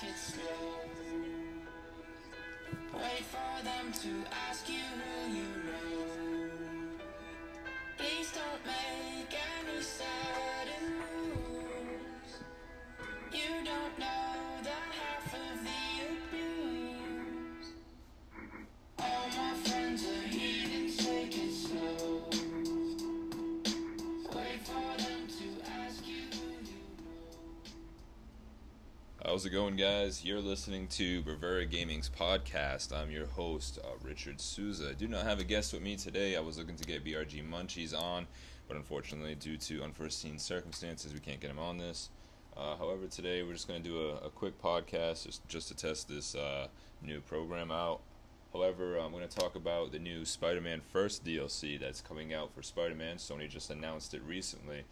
take it slow. Wait for them to ask you who How's it going, guys? You're listening to Bravura Gaming's podcast. I'm your host, uh, Richard Souza. I do not have a guest with me today. I was looking to get BRG Munchies on, but unfortunately, due to unforeseen circumstances, we can't get him on this. Uh, however, today we're just going to do a, a quick podcast just, just to test this uh, new program out. However, I'm going to talk about the new Spider Man First DLC that's coming out for Spider Man. Sony just announced it recently.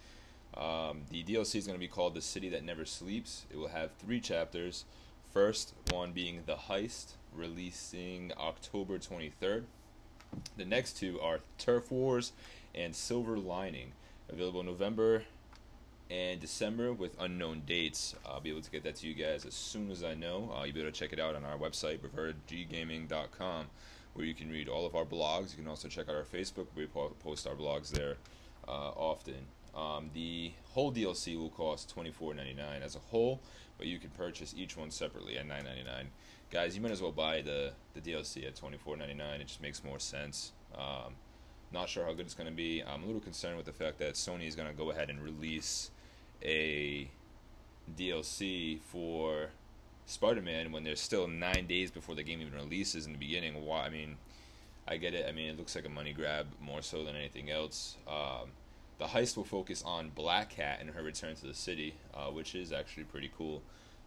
Um, the DLC is going to be called The City That Never Sleeps. It will have three chapters. First one being The Heist, releasing October 23rd. The next two are Turf Wars and Silver Lining, available November and December with unknown dates. I'll be able to get that to you guys as soon as I know. Uh, you'll be able to check it out on our website, BravuraGaming.com, where you can read all of our blogs. You can also check out our Facebook. We post our blogs there uh, often. Um, the whole DLC will cost twenty four ninety nine as a whole, but you can purchase each one separately at nine ninety nine. Guys, you might as well buy the, the DLC at twenty four ninety nine. It just makes more sense. Um, not sure how good it's going to be. I'm a little concerned with the fact that Sony is going to go ahead and release a DLC for Spider-Man when there's still nine days before the game even releases in the beginning. Why? I mean, I get it. I mean, it looks like a money grab more so than anything else. Um, the heist will focus on Black Cat and her return to the city, uh, which is actually pretty cool.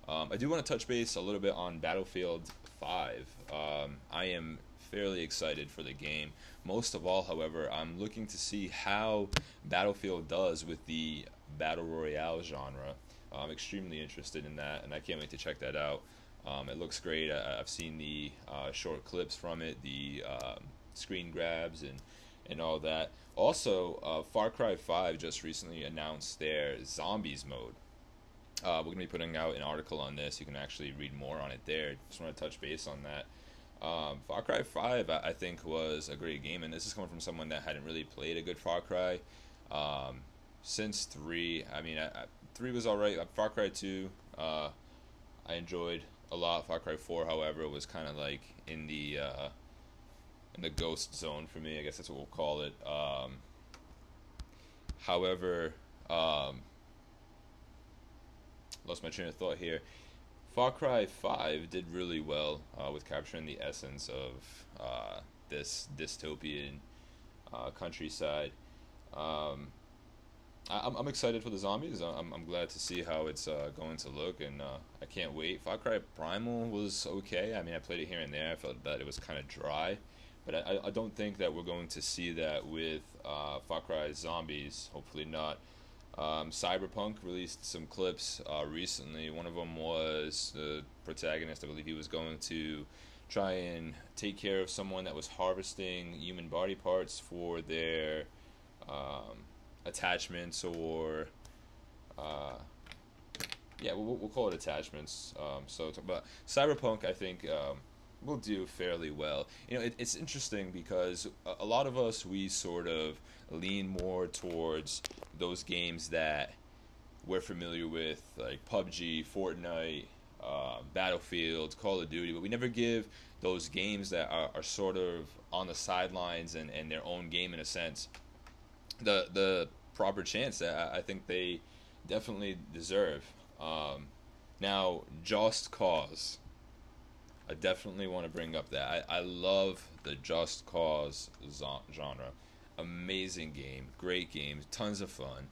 Um, I do want to touch base a little bit on Battlefield 5. Um, I am fairly excited for the game. Most of all, however, I'm looking to see how Battlefield does with the Battle Royale genre. I'm extremely interested in that, and I can't wait to check that out. Um, it looks great. I, I've seen the uh, short clips from it, the um, screen grabs, and and all that. Also, uh, Far Cry 5 just recently announced their zombies mode. Uh, we're going to be putting out an article on this. You can actually read more on it there. Just want to touch base on that. Um, Far Cry 5, I, I think, was a great game, and this is coming from someone that hadn't really played a good Far Cry um, since 3. I mean, I, I, 3 was alright. Far Cry 2, uh, I enjoyed a lot. Far Cry 4, however, was kind of like in the. In the ghost zone for me. I guess that's what we'll call it. Um, however, um, lost my train of thought here. Far Cry 5 did really well uh, with capturing the essence of uh, this dystopian uh, countryside. Um, I, am I'm excited for the zombies. I'm, I'm glad to see how it's uh, going to look, and uh, I can't wait. Far Cry Primal was okay. I mean, I played it here and there. I felt that it was kind of dry. But I, I don't think that we're going to see that with uh, Far Cry Zombies. Hopefully not. Um, Cyberpunk released some clips uh, recently. One of them was the protagonist. I believe he was going to try and take care of someone that was harvesting human body parts for their um, attachments or. Uh, yeah, we'll, we'll call it attachments. Um, so, but Cyberpunk, I think um, will do fairly well. You know, it, it's interesting because a, a, lot of us we sort of lean more towards those games that we're familiar with, like PUBG, Fortnite, uh, Battlefield, Call of Duty, but we never give those games that are, are sort of on the sidelines and, and their own game in a sense the the proper chance that I think they definitely deserve. Um, now, Just Cause I definitely want to bring up that. I, I love the Just Cause genre. Amazing game, great game, tons of fun,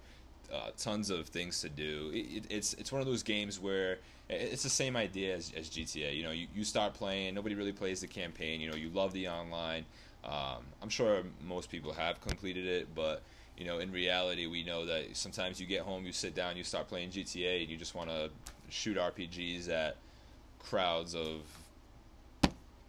uh, tons of things to do. It, it, it's it's one of those games where it's the same idea as, as GTA. You know, you, you start playing, nobody really plays the campaign. You know, you love the online. Um, I'm sure most people have completed it, but you know, in reality, we know that sometimes you get home, you sit down, you start playing GTA, and you just want to shoot RPGs at crowds of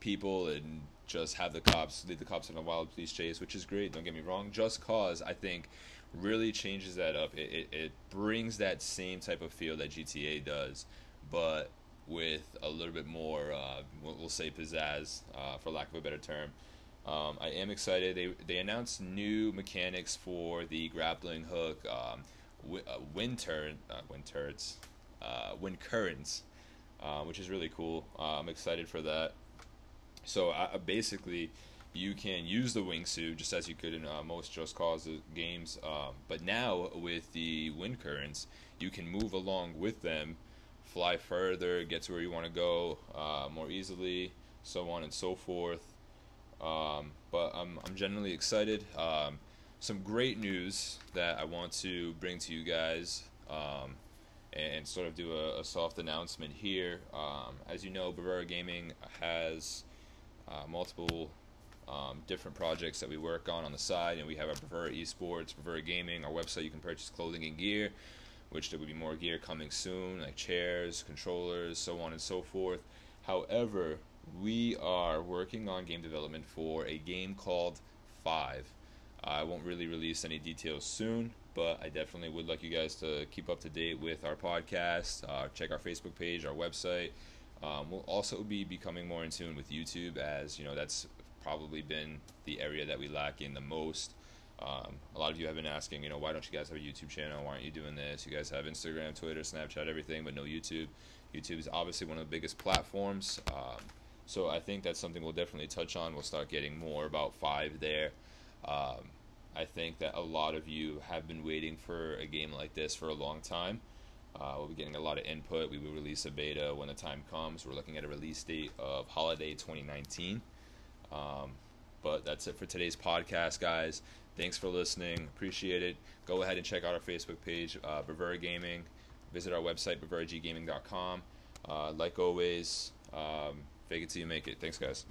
people and just have the cops lead the cops in a wild police chase, which is great. Don't get me wrong. Just Cause, I think, really changes that up. It, it, it brings that same type of feel that GTA does, but with a little bit more, uh, we'll, say pizzazz, uh, for lack of a better term. Um, I am excited. They they announced new mechanics for the grappling hook, um, wi- uh, wind turn, uh, wind turrets, uh, wind currents, uh, which is really cool. I'm excited for that. So basically, you can use the wingsuit just as you could in uh, most Just Cause games, um, but now with the wind currents, you can move along with them, fly further, get to where you want to go uh, more easily, so on and so forth. Um, but I'm, I'm generally excited. Um, some great news that I want to bring to you guys um, and sort of do a, a soft announcement here. Um, as you know, Bravura Gaming has uh, multiple um, different projects that we work on on the side, and we have our Bravura Esports, Bravura Gaming, our website. You can purchase clothing and gear, which there will be more gear coming soon, like chairs, controllers, so on and so forth. However, we are working on game development for a game called Five. I won't really release any details soon, but I definitely would like you guys to keep up to date with our podcast. Uh, check our Facebook page, our website. Um, we'll also be becoming more in tune with YouTube, as you know that's probably been the area that we lack in the most. Um, a lot of you have been asking, you know, why don't you guys have a YouTube channel? Why aren't you doing this? You guys have Instagram, Twitter, Snapchat, everything, but no YouTube. YouTube is obviously one of the biggest platforms. Um, so I think that's something we'll definitely touch on. We'll start getting more about five there. Um, I think that a lot of you have been waiting for a game like this for a long time. Uh, we'll be getting a lot of input. We will release a beta when the time comes. We're looking at a release date of holiday 2019. Um, but that's it for today's podcast, guys. Thanks for listening. Appreciate it. Go ahead and check out our Facebook page, uh, Gaming. Visit our website, bravuragaming.com. Uh, like always, um, fake it till you make it. Thanks, guys.